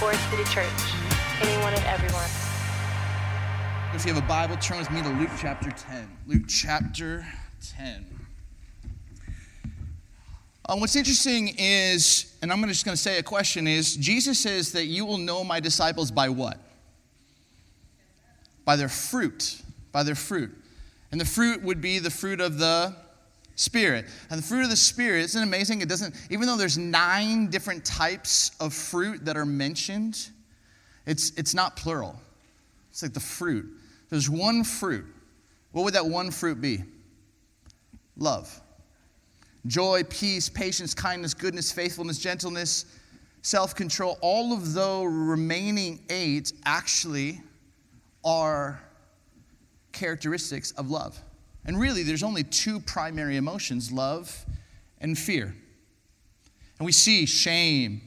Forest City Church. Anyone and everyone. If you have a Bible, turn with me to Luke chapter 10. Luke chapter 10. Uh, what's interesting is, and I'm just going to say a question is, Jesus says that you will know my disciples by what? By their fruit. By their fruit. And the fruit would be the fruit of the Spirit. And the fruit of the Spirit, isn't amazing? It doesn't, even though there's nine different types of fruit that are mentioned, it's, it's not plural. It's like the fruit. There's one fruit. What would that one fruit be? Love. Joy, peace, patience, kindness, goodness, faithfulness, gentleness, self control. All of the remaining eight actually are characteristics of love. And really, there's only two primary emotions love and fear. And we see shame,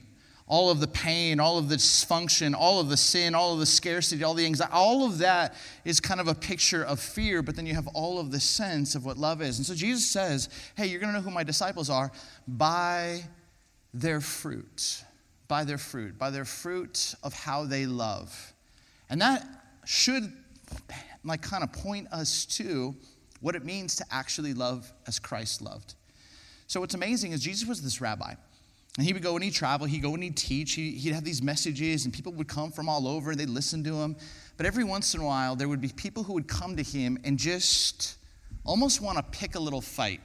all of the pain, all of the dysfunction, all of the sin, all of the scarcity, all the anxiety, all of that is kind of a picture of fear, but then you have all of the sense of what love is. And so Jesus says, Hey, you're going to know who my disciples are by their fruit. By their fruit, by their fruit of how they love. And that should like kind of point us to what it means to actually love as Christ loved. So what's amazing is Jesus was this rabbi. And he would go and he'd travel, he'd go and he'd teach, he, would have these messages, and people would come from all over and they'd listen to him. But every once in a while, there would be people who would come to him and just almost want to pick a little fight.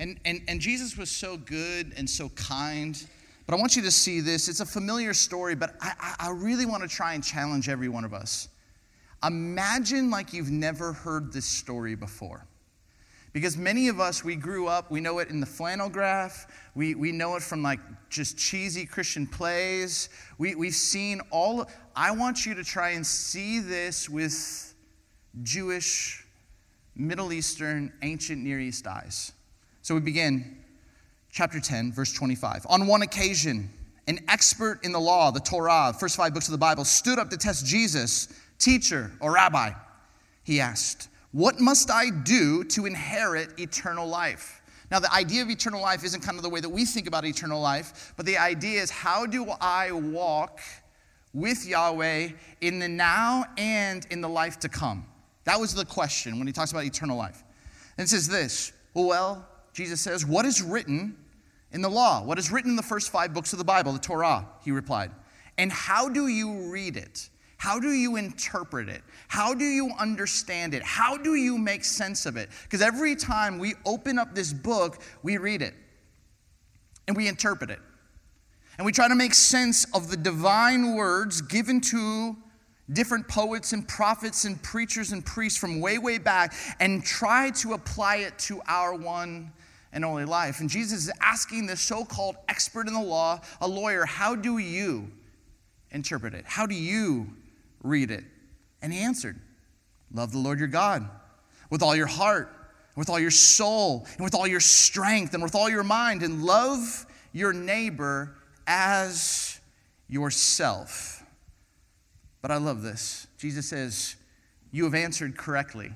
And, and, and Jesus was so good and so kind. But I want you to see this. It's a familiar story, but I, I really want to try and challenge every one of us. Imagine like you've never heard this story before. Because many of us, we grew up, we know it in the flannel graph, we, we know it from like just cheesy Christian plays. We, we've seen all, I want you to try and see this with Jewish, Middle Eastern, ancient Near East eyes. So we begin chapter 10, verse 25. On one occasion, an expert in the law, the Torah, the first five books of the Bible, stood up to test Jesus Teacher or rabbi, he asked, What must I do to inherit eternal life? Now, the idea of eternal life isn't kind of the way that we think about eternal life, but the idea is how do I walk with Yahweh in the now and in the life to come? That was the question when he talks about eternal life. And it says this Well, Jesus says, What is written in the law? What is written in the first five books of the Bible, the Torah? He replied. And how do you read it? How do you interpret it? How do you understand it? How do you make sense of it? Because every time we open up this book, we read it and we interpret it. And we try to make sense of the divine words given to different poets and prophets and preachers and priests from way, way back and try to apply it to our one and only life. And Jesus is asking the so called expert in the law, a lawyer, how do you interpret it? How do you read it? And he answered, Love the Lord your God with all your heart, with all your soul, and with all your strength, and with all your mind, and love your neighbor as yourself. But I love this. Jesus says, You have answered correctly.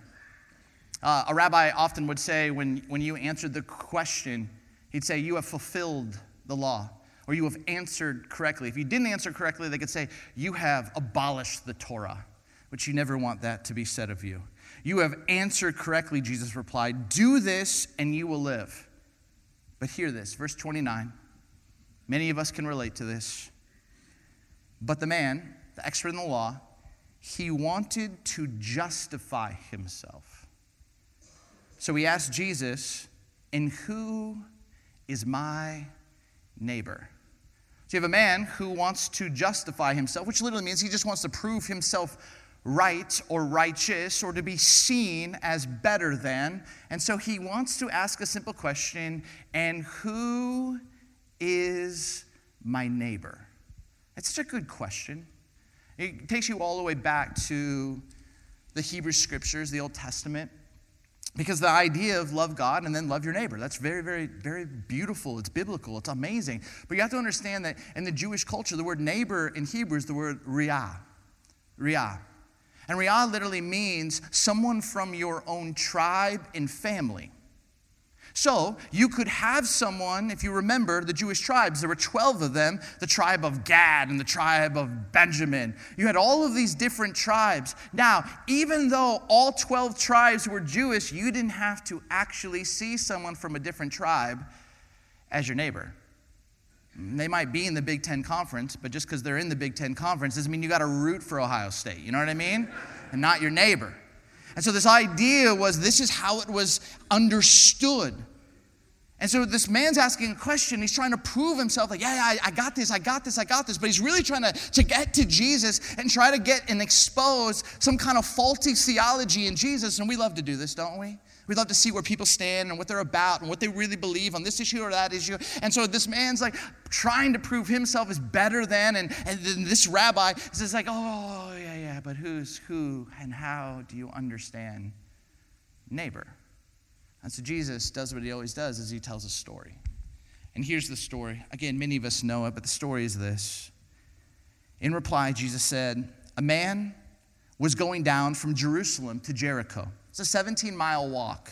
Uh, a rabbi often would say, when, when you answered the question, he'd say, You have fulfilled the law or you have answered correctly. If you didn't answer correctly, they could say, You have abolished the Torah, but you never want that to be said of you. You have answered correctly, Jesus replied. Do this and you will live. But hear this, verse 29. Many of us can relate to this. But the man, the expert in the law, he wanted to justify himself. So he asked Jesus, And who is my neighbor? So you have a man who wants to justify himself, which literally means he just wants to prove himself right or righteous or to be seen as better than. And so he wants to ask a simple question and who is my neighbor? It's such a good question. It takes you all the way back to the Hebrew scriptures, the Old Testament. Because the idea of love God and then love your neighbor, that's very, very, very beautiful. It's biblical. It's amazing. But you have to understand that in the Jewish culture, the word neighbor in Hebrew is the word riah. Riah. And riah literally means someone from your own tribe and family. So you could have someone, if you remember the Jewish tribes, there were 12 of them the tribe of Gad and the tribe of Benjamin. You had all of these different tribes. Now, even though all 12 tribes were Jewish, you didn't have to actually see someone from a different tribe as your neighbor. Mm, they might be in the Big Ten Conference, but just because they're in the Big Ten Conference doesn't mean you got to root for Ohio State. You know what I mean? And not your neighbor. And so this idea was this is how it was understood. And so this man's asking a question. He's trying to prove himself, like, yeah, yeah, I, I, got this, I got this, I got this. But he's really trying to, to get to Jesus and try to get and expose some kind of faulty theology in Jesus. And we love to do this, don't we? We love to see where people stand and what they're about and what they really believe on this issue or that issue. And so this man's like trying to prove himself is better than, and, and then this rabbi is like, oh, yeah, yeah, but who's who and how do you understand neighbor? And so Jesus does what he always does is he tells a story. And here's the story. Again, many of us know it, but the story is this. In reply, Jesus said, A man was going down from Jerusalem to Jericho it's a 17 mile walk.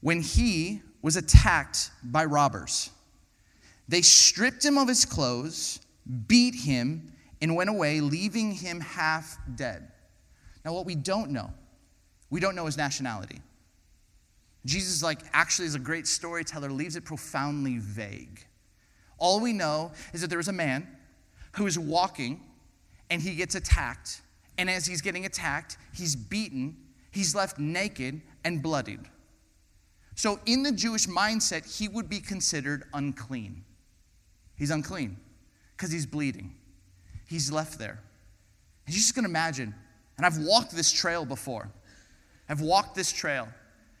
When he was attacked by robbers, they stripped him of his clothes, beat him, and went away, leaving him half dead. Now, what we don't know, we don't know his nationality. Jesus, like, actually is a great storyteller, leaves it profoundly vague. All we know is that there was a man who is walking and he gets attacked. And as he's getting attacked, he's beaten he's left naked and bloodied. So, in the Jewish mindset, he would be considered unclean. He's unclean because he's bleeding. He's left there. And you just can imagine, and I've walked this trail before. I've walked this trail.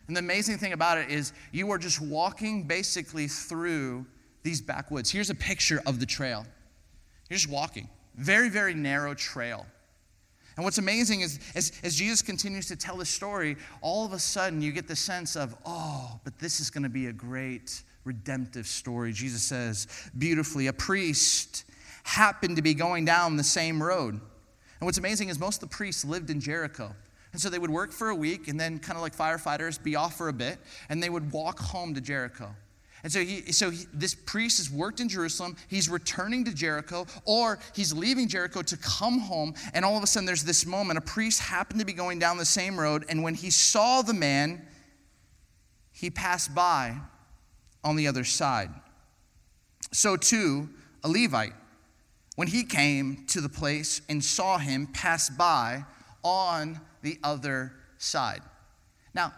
And the amazing thing about it is, you are just walking basically through these backwoods. Here's a picture of the trail. You're just walking. Very, very narrow trail. And what's amazing is as, as Jesus continues to tell the story, all of a sudden you get the sense of, oh, but this is going to be a great redemptive story. Jesus says beautifully, a priest happened to be going down the same road. And what's amazing is most of the priests lived in Jericho. And so they would work for a week and then, kind of like firefighters, be off for a bit, and they would walk home to Jericho. And so, he, so he, this priest has worked in Jerusalem. He's returning to Jericho, or he's leaving Jericho to come home. And all of a sudden, there's this moment. A priest happened to be going down the same road, and when he saw the man, he passed by on the other side. So, too, a Levite, when he came to the place and saw him, pass by on the other side. Now,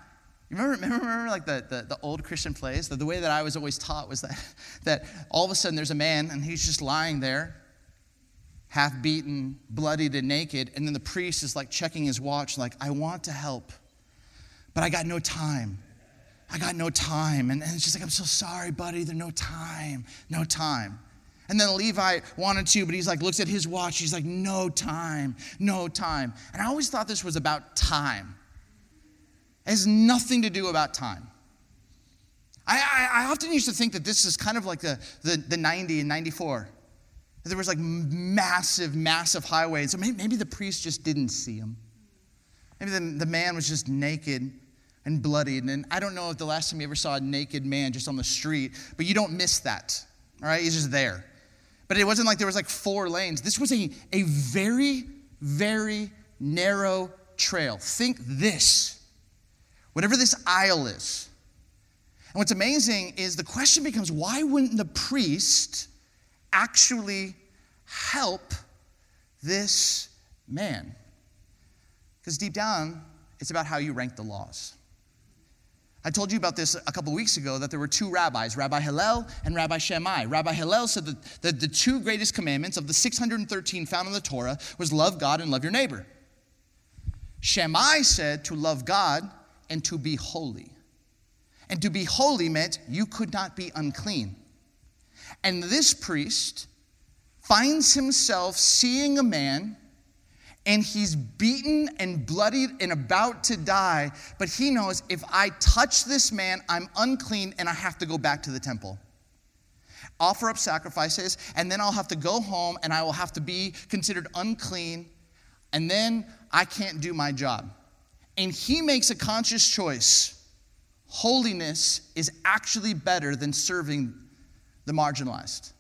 you remember, remember, remember like the, the, the, old Christian plays? The, the way that I was always taught was that, that all of a sudden there's a man and he's just lying there, half beaten, bloodied, and naked. And then the priest is like checking his watch, like, I want to help, but I got no time. I got no time. And, and it's just like, I'm so sorry, buddy. There's no time, no time. And then Levi wanted to, but he's like, looks at his watch. He's like, no time, no time. And I always thought this was about time. It has nothing to do about time. I, I, I, often used to think that this is kind of like the, the, the 90 and 94. There was like massive, massive highways. So maybe, maybe the priest just didn't see him. Maybe the, the man was just naked and bloodied. And I don't know if the last time you ever saw a naked man just on the street, but you don't miss that. All right, he's just there. But it wasn't like there was like four lanes. This was a, a very, very narrow trail. Think this whatever this aisle is. And what's amazing is the question becomes why wouldn't the priest actually help this man? Because deep down, it's about how you rank the laws. I told you about this a couple weeks ago that there were two rabbis, Rabbi Hillel and Rabbi Shammai. Rabbi Hillel said that the, the two greatest commandments of the 613 found in the Torah was love God and love your neighbor. Shammai said to love God and to be holy. And to be holy meant you could not be unclean. And this priest finds himself seeing a man and he's beaten and bloodied and about to die, but he knows if I touch this man, I'm unclean and I have to go back to the temple. Offer up sacrifices, and then I'll have to go home and I will have to be considered unclean, and then I can't do my job. And he makes a conscious choice holiness is actually better than serving the marginalized.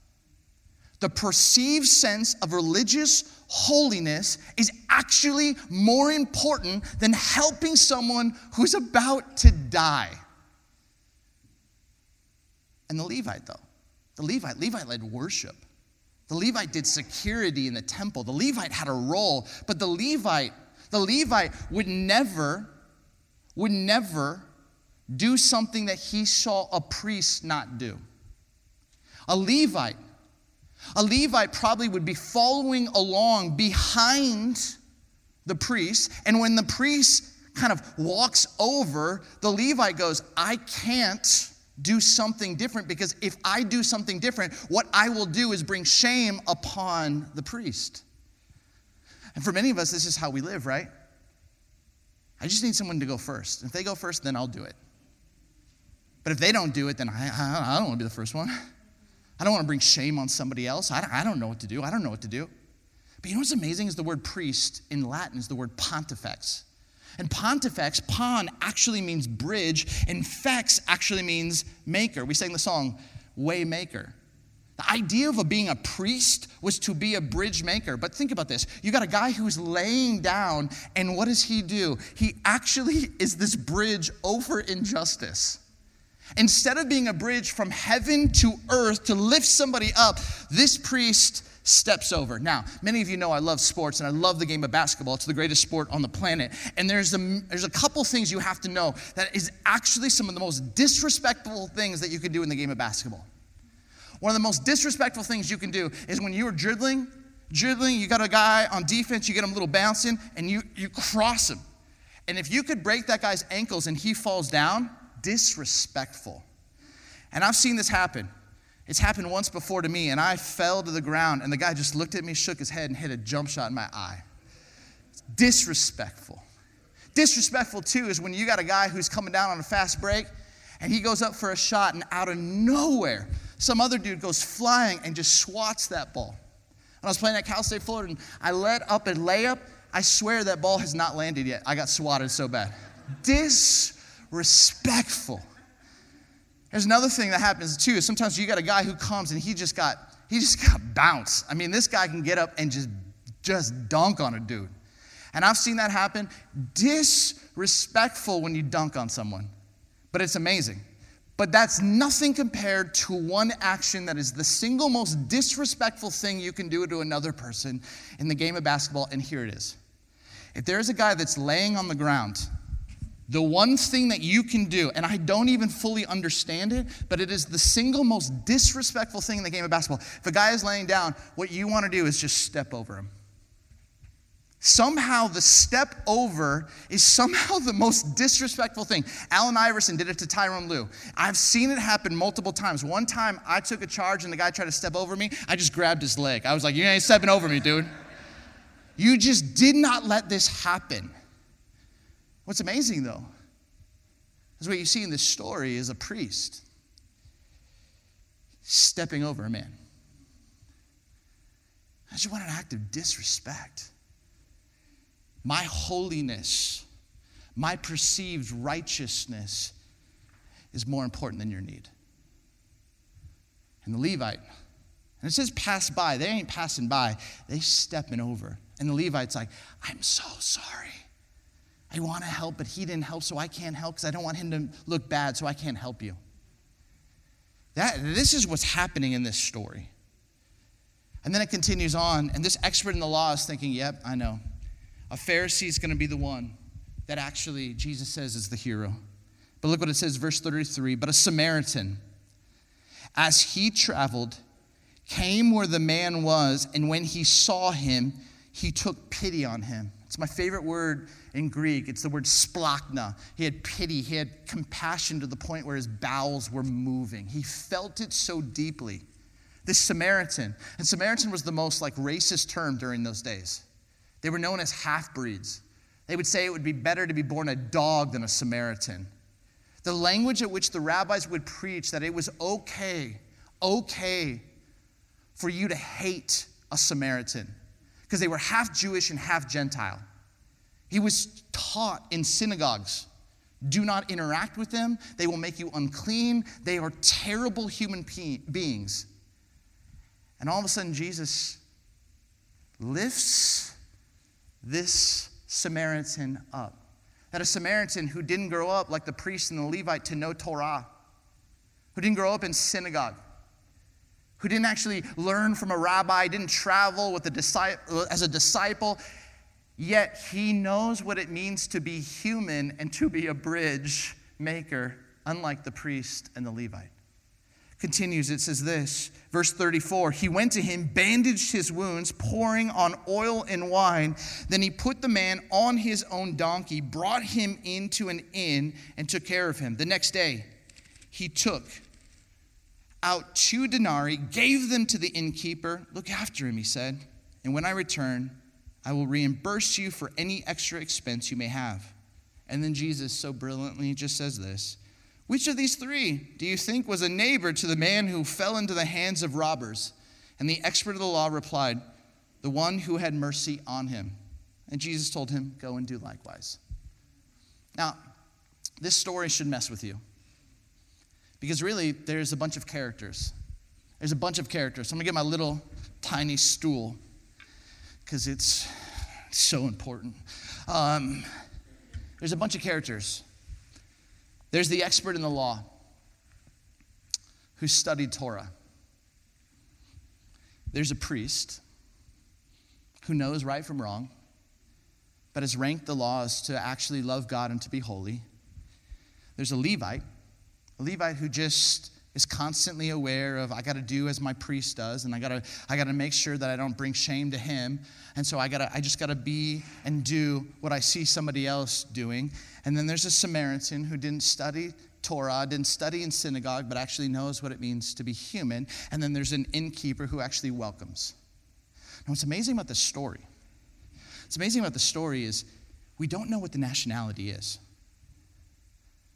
The perceived sense of religious holiness is actually more important than helping someone who's about to die. And the Levite, though, the Levite, Levite led worship. The Levite did security in the temple. The Levite had a role, but the Levite, the Levite would never, would never do something that he saw a priest not do. A Levite, a Levite probably would be following along behind the priest, and when the priest kind of walks over, the Levite goes, I can't do something different because if I do something different, what I will do is bring shame upon the priest. And for many of us, this is how we live, right? I just need someone to go first. If they go first, then I'll do it. But if they don't do it, then I, I, don't want to be the first one. I don't want to bring shame on somebody else. I don't, I don't know what to do. I don't know what to do. But you know what's amazing is the word priest in Latin is the word pontifex. And pontifex, pon actually means bridge, and fex actually means maker. We sang the song, Waymaker. The idea of a being a priest was to be a bridge maker. But think about this. You got a guy who's laying down, and what does he do? He actually is this bridge over injustice. Instead of being a bridge from heaven to earth to lift somebody up, this priest steps over. Now, many of you know I love sports and I love the game of basketball. It's the greatest sport on the planet. And there's a, there's a couple things you have to know that is actually some of the most disrespectful things that you can do in the game of basketball. One of the most disrespectful things you can do is when you're dribbling, dribbling, you got a guy on defense, you get him a little bouncing, and you, you cross him. And if you could break that guy's ankles and he falls down, disrespectful. And I've seen this happen. It's happened once before to me, and I fell to the ground, and the guy just looked at me, shook his head, and hit a jump shot in my eye. It's disrespectful. Disrespectful, too, is when you got a guy who's coming down on a fast break, and he goes up for a shot, and out of nowhere, some other dude goes flying and just swats that ball. When I was playing at Cal State Fullerton, I let up a layup. I swear that ball has not landed yet. I got swatted so bad. Disrespectful. There's another thing that happens too. Is sometimes you got a guy who comes and he just got he just got bounced. I mean, this guy can get up and just just dunk on a dude. And I've seen that happen. Disrespectful when you dunk on someone. But it's amazing. But that's nothing compared to one action that is the single most disrespectful thing you can do to another person in the game of basketball. And here it is. If there's a guy that's laying on the ground the one thing that you can do, and I don't even fully understand it, but it is the single most disrespectful thing in the game of basketball. If a guy is laying down, what you want to do is just step over him. Somehow, the step over is somehow the most disrespectful thing. Allen Iverson did it to Tyronn Lue. I've seen it happen multiple times. One time, I took a charge and the guy tried to step over me. I just grabbed his leg. I was like, You ain't stepping over me, dude. You just did not let this happen. What's amazing, though, is what you see in this story is a priest stepping over a man. I just want an act of disrespect. My holiness, my perceived righteousness is more important than your need. And the Levite, and it says pass by, they ain't passing by, they stepping over. And the Levite's like, I'm so sorry. I want to help, but he didn't help, so I can't help because I don't want him to look bad, so I can't help you. That, this is what's happening in this story. And then it continues on, and this expert in the law is thinking, yep, I know. A Pharisee is going to be the one that actually Jesus says is the hero. But look what it says, verse 33 But a Samaritan, as he traveled, came where the man was, and when he saw him, he took pity on him. It's my favorite word in Greek. It's the word splachna. He had pity, he had compassion to the point where his bowels were moving. He felt it so deeply. This Samaritan, and Samaritan was the most like racist term during those days. They were known as half breeds. They would say it would be better to be born a dog than a Samaritan. The language at which the rabbis would preach that it was okay, okay for you to hate a Samaritan because they were half Jewish and half Gentile. He was taught in synagogues Do not interact with them. They will make you unclean. They are terrible human beings. And all of a sudden, Jesus lifts this Samaritan up. That a Samaritan who didn't grow up like the priest and the Levite to know Torah, who didn't grow up in synagogue, who didn't actually learn from a rabbi, didn't travel with a as a disciple, yet he knows what it means to be human and to be a bridge maker, unlike the priest and the Levite continues, it says this, verse 34 He went to him, bandaged his wounds, pouring on oil and wine. Then he put the man on his own donkey, brought him into an inn, and took care of him. The next day, he took out two denarii, gave them to the innkeeper. Look after him, he said, and when I return, I will reimburse you for any extra expense you may have. And then Jesus so brilliantly just says this which of these three do you think was a neighbor to the man who fell into the hands of robbers? And the expert of the law replied, The one who had mercy on him. And Jesus told him, Go and do likewise. Now, this story should mess with you. Because really, there's a bunch of characters. There's a bunch of characters. So I'm to get my little tiny stool because it's so important. Um, there's a bunch of characters. There's the expert in the law who studied Torah. There's a priest who knows right from wrong, but has ranked the laws to actually love God and to be holy. There's a Levite, a Levite who just is constantly aware of I got to do as my priest does and I got to I got to make sure that I don't bring shame to him and so I got to I just got to be and do what I see somebody else doing and then there's a Samaritan who didn't study Torah, didn't study in synagogue, but actually knows what it means to be human. And then there's an innkeeper who actually welcomes. Now, what's amazing about this story, what's amazing about the story is we don't know what the nationality is.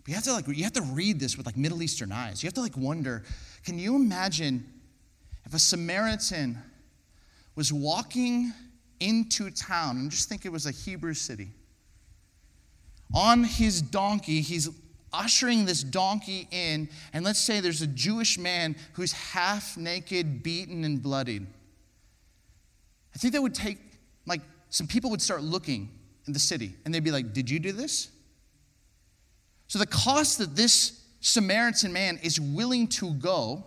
You have to like you have to read this with like Middle Eastern eyes. You have to like wonder, can you imagine if a Samaritan was walking into town and just think it was a Hebrew city. On his donkey, he's ushering this donkey in, and let's say there's a Jewish man who's half naked, beaten, and bloodied. I think that would take, like, some people would start looking in the city, and they'd be like, Did you do this? So the cost that this Samaritan man is willing to go,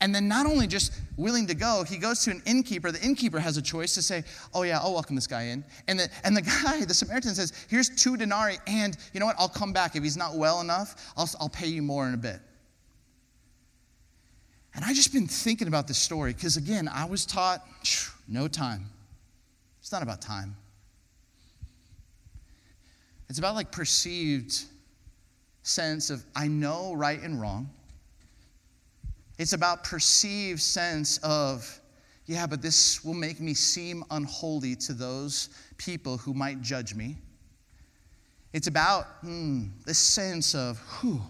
and then not only just willing to go, he goes to an innkeeper. The innkeeper has a choice to say, Oh, yeah, I'll welcome this guy in. And the, and the guy, the Samaritan says, Here's two denarii, and you know what? I'll come back. If he's not well enough, I'll, I'll pay you more in a bit. And I just been thinking about this story because, again, I was taught no time. It's not about time, it's about like perceived sense of I know right and wrong. It's about perceived sense of, yeah, but this will make me seem unholy to those people who might judge me. It's about hmm, this sense of, whew,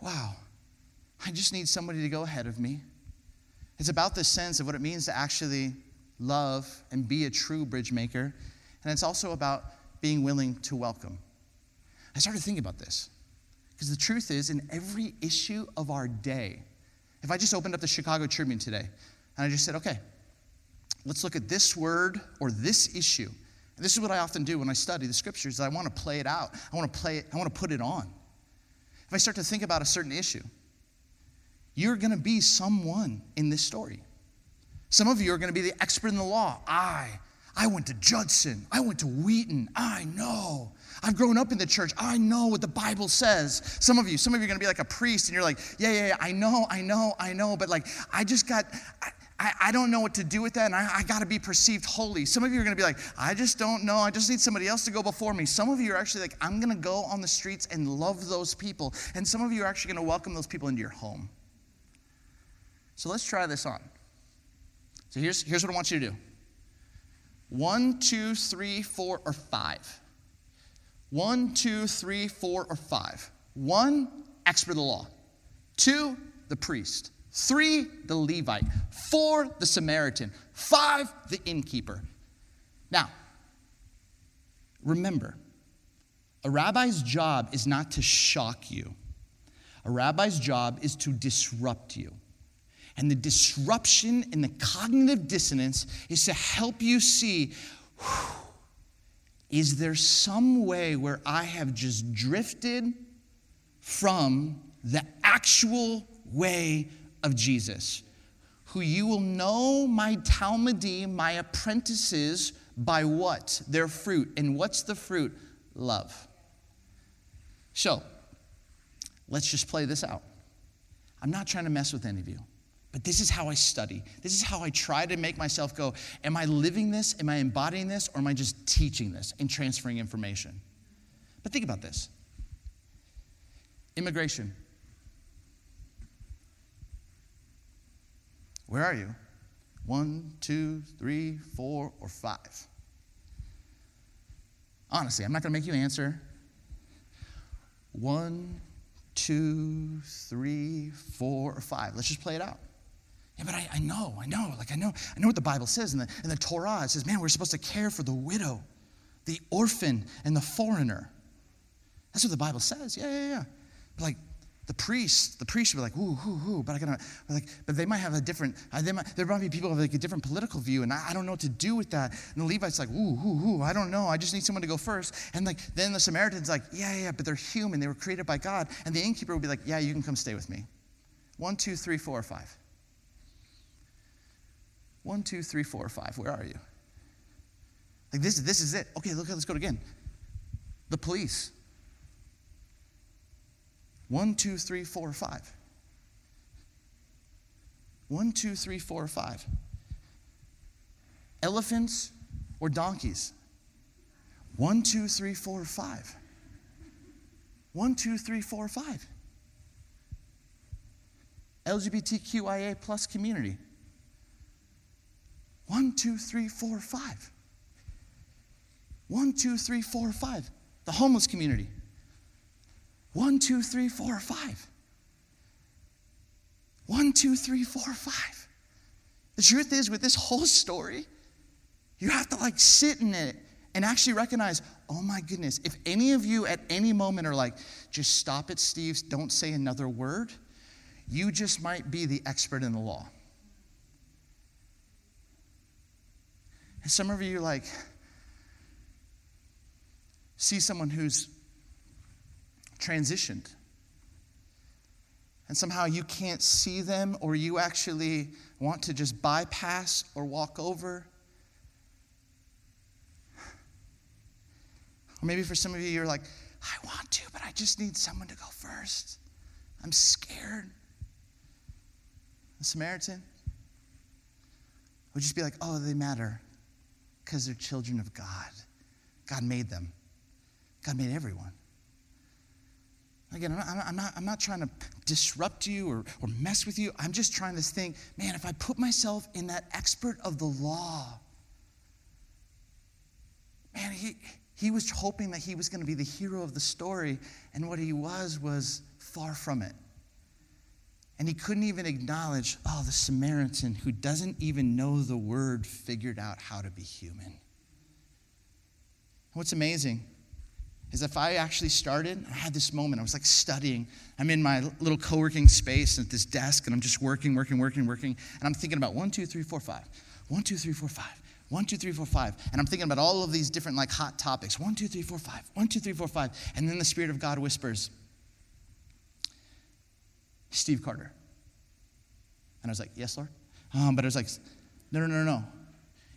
wow, I just need somebody to go ahead of me. It's about this sense of what it means to actually love and be a true bridge maker. And it's also about being willing to welcome. I started thinking about this. Because the truth is, in every issue of our day, if I just opened up the Chicago Tribune today and I just said, okay, let's look at this word or this issue. And this is what I often do when I study the scriptures. I want to play it out. I want to play it, I want to put it on. If I start to think about a certain issue, you're going to be someone in this story. Some of you are going to be the expert in the law. I, I went to Judson. I went to Wheaton. I know. I've grown up in the church. I know what the Bible says. Some of you, some of you are going to be like a priest and you're like, yeah, yeah, yeah, I know, I know, I know, but like, I just got, I, I don't know what to do with that and I, I got to be perceived holy. Some of you are going to be like, I just don't know. I just need somebody else to go before me. Some of you are actually like, I'm going to go on the streets and love those people. And some of you are actually going to welcome those people into your home. So let's try this on. So here's, here's what I want you to do one, two, three, four, or five. One, two, three, four, or five. One, expert of the law. Two, the priest. Three, the Levite. Four, the Samaritan. Five, the innkeeper. Now, remember, A rabbi's job is not to shock you, a rabbi's job is to disrupt you. And the disruption and the cognitive dissonance is to help you see is there some way where I have just drifted from the actual way of Jesus? Who you will know my Talmudim, my apprentices, by what? Their fruit. And what's the fruit? Love. So, let's just play this out. I'm not trying to mess with any of you, but this is how I study. This is how I try to make myself go Am I living this? Am I embodying this? Or am I just teaching this and transferring information? But think about this immigration. Where are you? One, two, three, four, or five? Honestly, I'm not going to make you answer. One, two, three, four, or five. Let's just play it out. Yeah, but I, I know, I know, like I know, I know what the Bible says in the, in the Torah. It says, man, we're supposed to care for the widow, the orphan, and the foreigner. That's what the Bible says. Yeah, yeah, yeah. But like, the priest, the priest would be like, ooh, ooh, ooh, but I gotta, like, but they might have a different, uh, they might, there might be people have like a different political view, and I, I, don't know what to do with that. And the Levite's like, ooh, ooh, ooh, I don't know, I just need someone to go first. And like, then the Samaritan's like, yeah, yeah, but they're human, they were created by God. And the innkeeper would be like, yeah, you can come stay with me. One, two, three, four, five. One, two, three, four, five. Where are you? Like this, this is it. Okay, look, let's go again. The police. One, two, three, four, five. One, two, three, four, five. Elephants or donkeys? One, two, three, four, five. One, two, three, four, five. LGBTQIA plus community. One, two, three, four, five. One, two, three, four, five. The homeless community. One, two, three, four, five. One, two, three, four, five. The truth is, with this whole story, you have to like sit in it and actually recognize, oh my goodness, if any of you at any moment are like, just stop it, Steve, don't say another word, you just might be the expert in the law. And some of you like see someone who's transitioned. And somehow you can't see them, or you actually want to just bypass or walk over. Or maybe for some of you, you're like, I want to, but I just need someone to go first. I'm scared. The Samaritan would just be like, oh, they matter because they're children of God. God made them, God made everyone. Again, I'm not, I'm not trying to disrupt you or, or mess with you. I'm just trying to think, man, if I put myself in that expert of the law, man, he, he was hoping that he was going to be the hero of the story, and what he was was far from it. And he couldn't even acknowledge, oh, the Samaritan who doesn't even know the word figured out how to be human. What's amazing is if I actually started, I had this moment, I was like studying. I'm in my little co working space at this desk, and I'm just working, working, working, working. And I'm thinking about one, two, three, four, five. One, two, three, four, five. One, two, three, four, five. And I'm thinking about all of these different like hot topics. One, two, three, four, five. One, two, three, four, five. And then the Spirit of God whispers, Steve Carter. And I was like, Yes, Lord. Um, but I was like, No, no, no, no.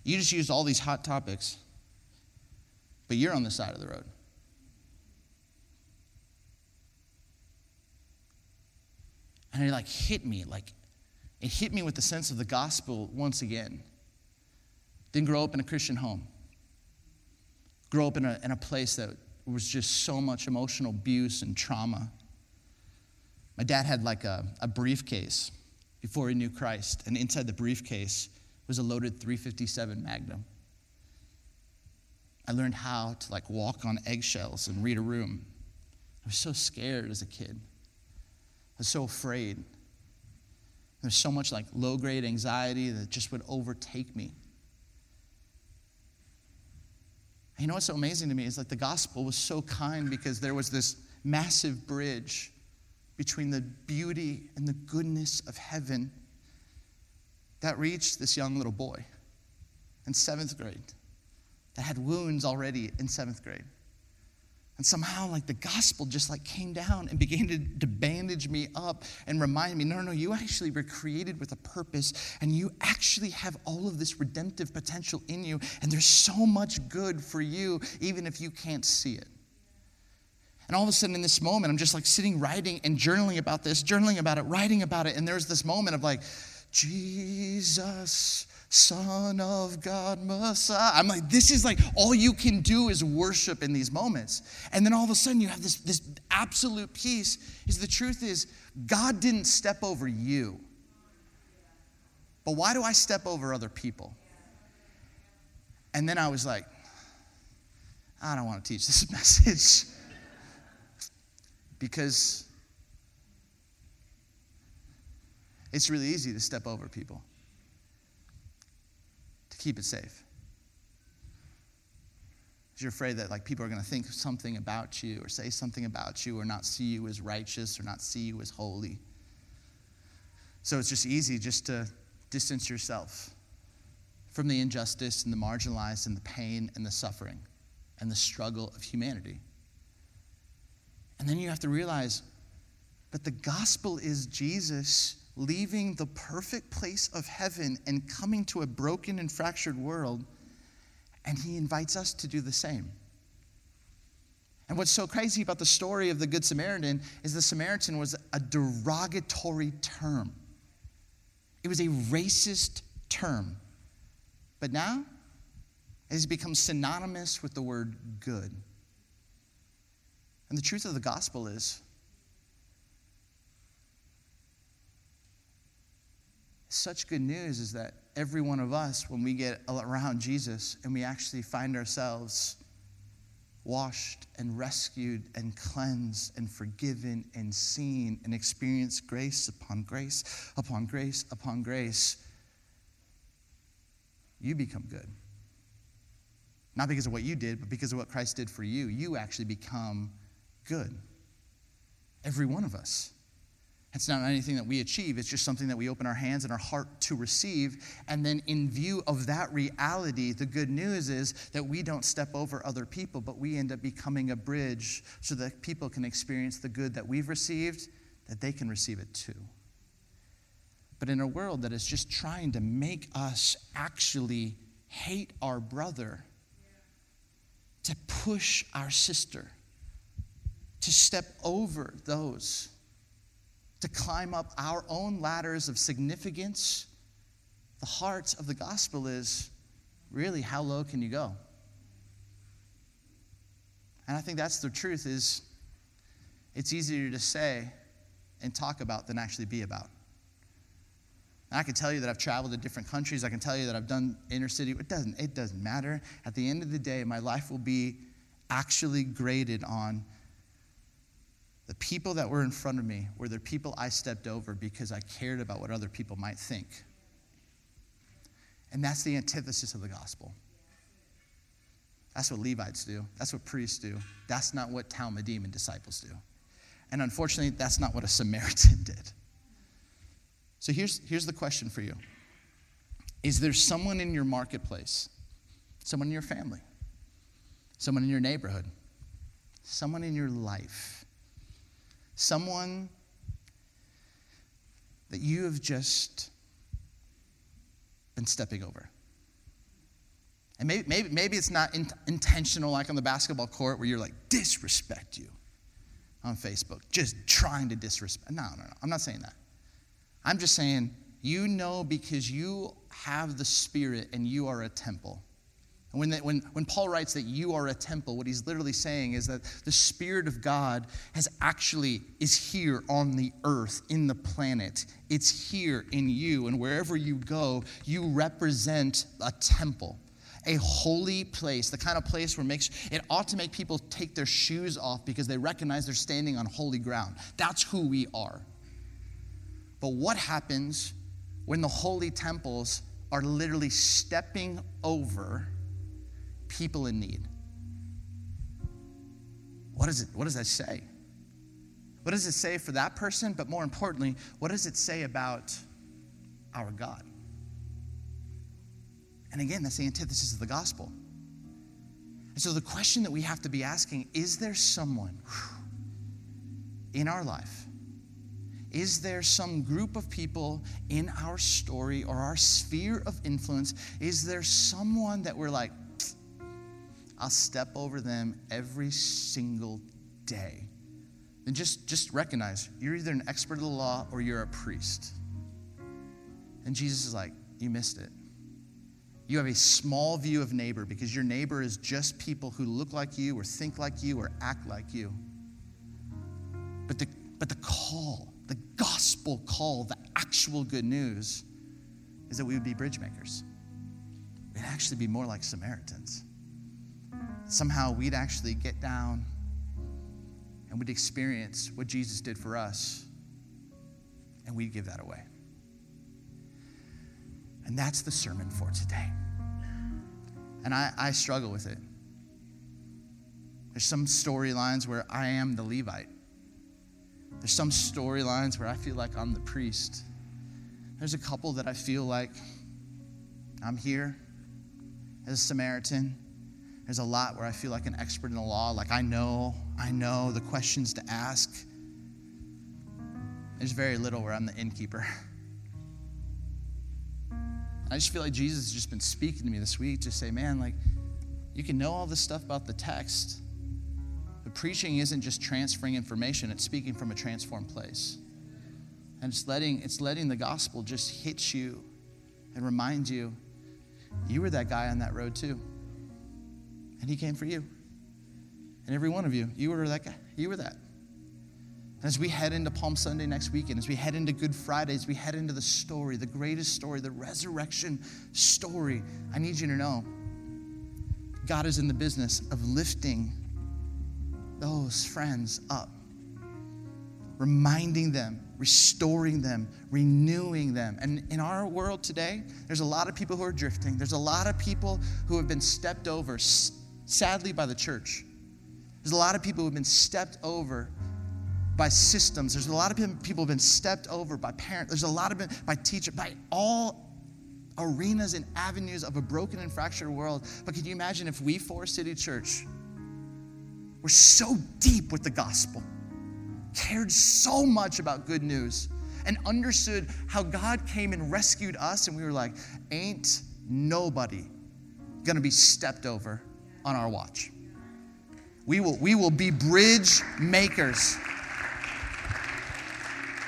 You just used all these hot topics, but you're on the side of the road. And it like hit me, like it hit me with the sense of the gospel once again. Didn't grow up in a Christian home. Grow up in a, in a place that was just so much emotional abuse and trauma. My dad had like a, a briefcase before he knew Christ, and inside the briefcase was a loaded 357 Magnum. I learned how to like walk on eggshells and read a room. I was so scared as a kid. I was so afraid. There's so much like low grade anxiety that just would overtake me. You know what's so amazing to me is like the gospel was so kind because there was this massive bridge between the beauty and the goodness of heaven that reached this young little boy in seventh grade that had wounds already in seventh grade. And somehow, like the gospel just like came down and began to, to bandage me up and remind me no, no, no, you actually were created with a purpose and you actually have all of this redemptive potential in you. And there's so much good for you, even if you can't see it. And all of a sudden, in this moment, I'm just like sitting, writing and journaling about this, journaling about it, writing about it. And there's this moment of like, Jesus, Son of God, Messiah. I'm like, this is like all you can do is worship in these moments. And then all of a sudden, you have this, this absolute peace. Is the truth is, God didn't step over you. But why do I step over other people? And then I was like, I don't want to teach this message because it's really easy to step over people, to keep it safe. Because you're afraid that like people are going to think something about you or say something about you or not see you as righteous or not see you as holy. So it's just easy just to distance yourself from the injustice and the marginalized and the pain and the suffering and the struggle of humanity. And then you have to realize, that the gospel is Jesus leaving the perfect place of heaven and coming to a broken and fractured world, and he invites us to do the same. And what's so crazy about the story of the Good Samaritan is the Samaritan was a derogatory term. It was a racist term. But now, it has become synonymous with the word good. And the truth of the gospel is such good news is that every one of us, when we get around Jesus and we actually find ourselves washed and rescued and cleansed and forgiven and seen and experience grace upon grace upon grace upon grace, you become good. Not because of what you did, but because of what Christ did for you. You actually become good. Every one of us. It's not anything that we achieve, it's just something that we open our hands and our heart to receive. And then, in view of that reality, the good news is that we don't step over other people, but we end up becoming a bridge so that people can experience the good that we've received, that they can receive it too. But in a world that is just trying to make us actually hate our brother, to push our sister, to step over those, to climb up our own ladders of significance, the heart of the gospel is really how low can you go? And I think that's the truth is it's easier to say and talk about than actually be about. And I can tell you that I've traveled to different countries. I can tell you that I've done inner city. It doesn't, it doesn't matter. At the end of the day, my life will be actually graded on the people that were in front of me were the people I stepped over because I cared about what other people might think. And that's the antithesis of the gospel. That's what Levites do. That's what priests do. That's not what Talmudim and disciples do. And unfortunately, that's not what a Samaritan did. So here's, here's the question for you Is there someone in your marketplace, someone in your family, someone in your neighborhood, someone in your life someone that you have just been stepping over. And maybe, maybe, maybe it's not in, intentional, like on the basketball court, where you're like, disrespect you on Facebook, just trying to disrespect. No, no, no. I'm not saying that. I'm just saying, you know, because you have the Spirit and you are a temple. And when, when, when Paul writes that you are a temple, what he's literally saying is that the Spirit of God has actually is here on the earth, in the planet. It's here in you. And wherever you go, you represent a temple, a holy place, the kind of place where makes it ought to make people take their shoes off because they recognize they're standing on holy ground. That's who we are. But what happens when the holy temples are literally stepping over? People in need. what, is it, what does that say? What does it say for that person? But more importantly, what does it say about our God? And again, that's the antithesis of the gospel. And so the question that we have to be asking is there someone in our life? Is there some group of people in our story or our sphere of influence? Is there someone that we're like, I'll step over them every single day? Then just, just recognize you're either an expert of the law or you're a priest. And Jesus is like, You missed it. You have a small view of neighbor because your neighbor is just people who look like you or think like you or act like you. But the, but the call, the gospel call, the actual good news is that we would be bridge makers. We'd actually be more like Samaritans. Somehow we'd actually get down and we'd experience what Jesus did for us and we'd give that away. And that's the sermon for today. And I, I struggle with it. There's some storylines where I am the Levite. There's some storylines where I feel like I'm the priest. There's a couple that I feel like I'm here as a Samaritan. There's a lot where I feel like an expert in the law, like I know, I know the questions to ask. There's very little where I'm the innkeeper. I just feel like Jesus has just been speaking to me this week to say, man, like, you can know all this stuff about the text, but preaching isn't just transferring information, it's speaking from a transformed place. And it's letting, it's letting the gospel just hit you and remind you, you were that guy on that road too. And he came for you. And every one of you, you were that guy. You were that. And as we head into Palm Sunday next weekend, as we head into Good Friday, as we head into the story, the greatest story, the resurrection story, I need you to know God is in the business of lifting those friends up, reminding them, restoring them, renewing them. And in our world today, there's a lot of people who are drifting. There's a lot of people who have been stepped over, sadly, by the church. There's a lot of people who have been stepped over by systems. There's a lot of people who have been stepped over by parents. There's a lot of been by teachers, by all arenas and avenues of a broken and fractured world. But can you imagine if we, Forest City Church, were so deep with the gospel, cared so much about good news, and understood how God came and rescued us, and we were like, ain't nobody gonna be stepped over on our watch. We will, we will be bridge makers.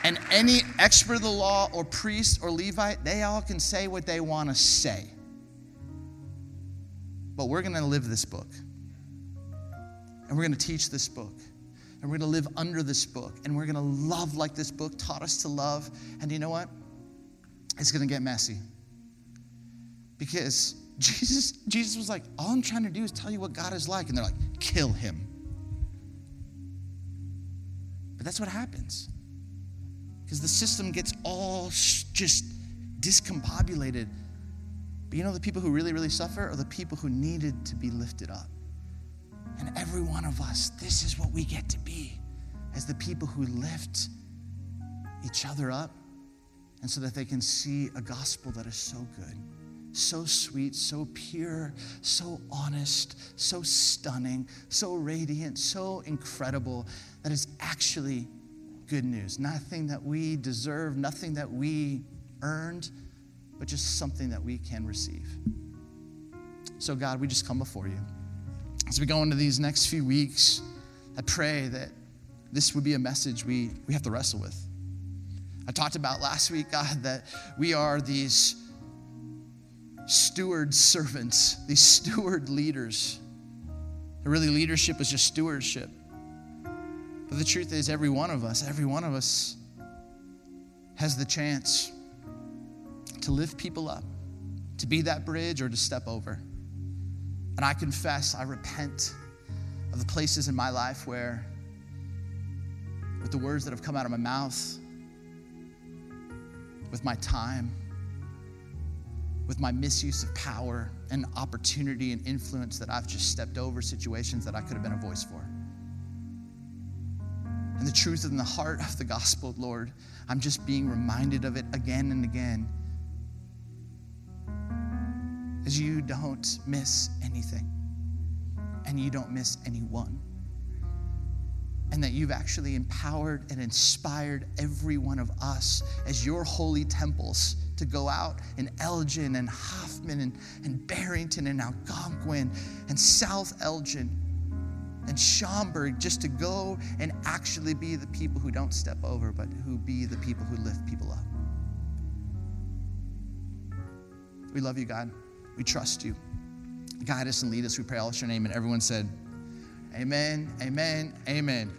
And any expert of the law or priest or Levite, they all can say what they want to say. But we're going to live this book. And we're going to teach this book. And we're going to live under this book. And we're going to love like this book taught us to love. And you know what? It's going to get messy. Because Jesus, Jesus was like, all I'm trying to do is tell you what God is like. And they're like, kill him. But that's what happens because the system gets all just discombobulated. But you know, the people who really, really suffer are the people who needed to be lifted up. And every one of us, this is what we get to be as the people who lift each other up and so that they can see a gospel that is so good, so sweet, so pure, so honest, so stunning, so radiant, so incredible that is actually good news. Nothing that we deserve, nothing that we earned, but just something that we can receive. So, God, we just come before you. As we go into these next few weeks, I pray that this would be a message we, we have to wrestle with. I talked about last week, God, that we are these steward servants, these steward leaders. And really, leadership is just stewardship. But the truth is, every one of us, every one of us has the chance to lift people up, to be that bridge or to step over. And I confess, I repent of the places in my life where, with the words that have come out of my mouth, with my time, with my misuse of power and opportunity and influence, that I've just stepped over situations that I could have been a voice for. and the truth in the heart of the gospel, Lord. I'm just being reminded of it again and again. As you don't miss anything, and you don't miss anyone. And that you've actually empowered and inspired every one of us as your holy temples to go out in Elgin and Hoffman and, and Barrington and Algonquin and South Elgin and Schaumburg just to go and actually be the people who don't step over, but who be the people who lift people up. We love you, God. We trust you. Guide us and lead us. We pray all your name. And everyone said, Amen, amen, amen.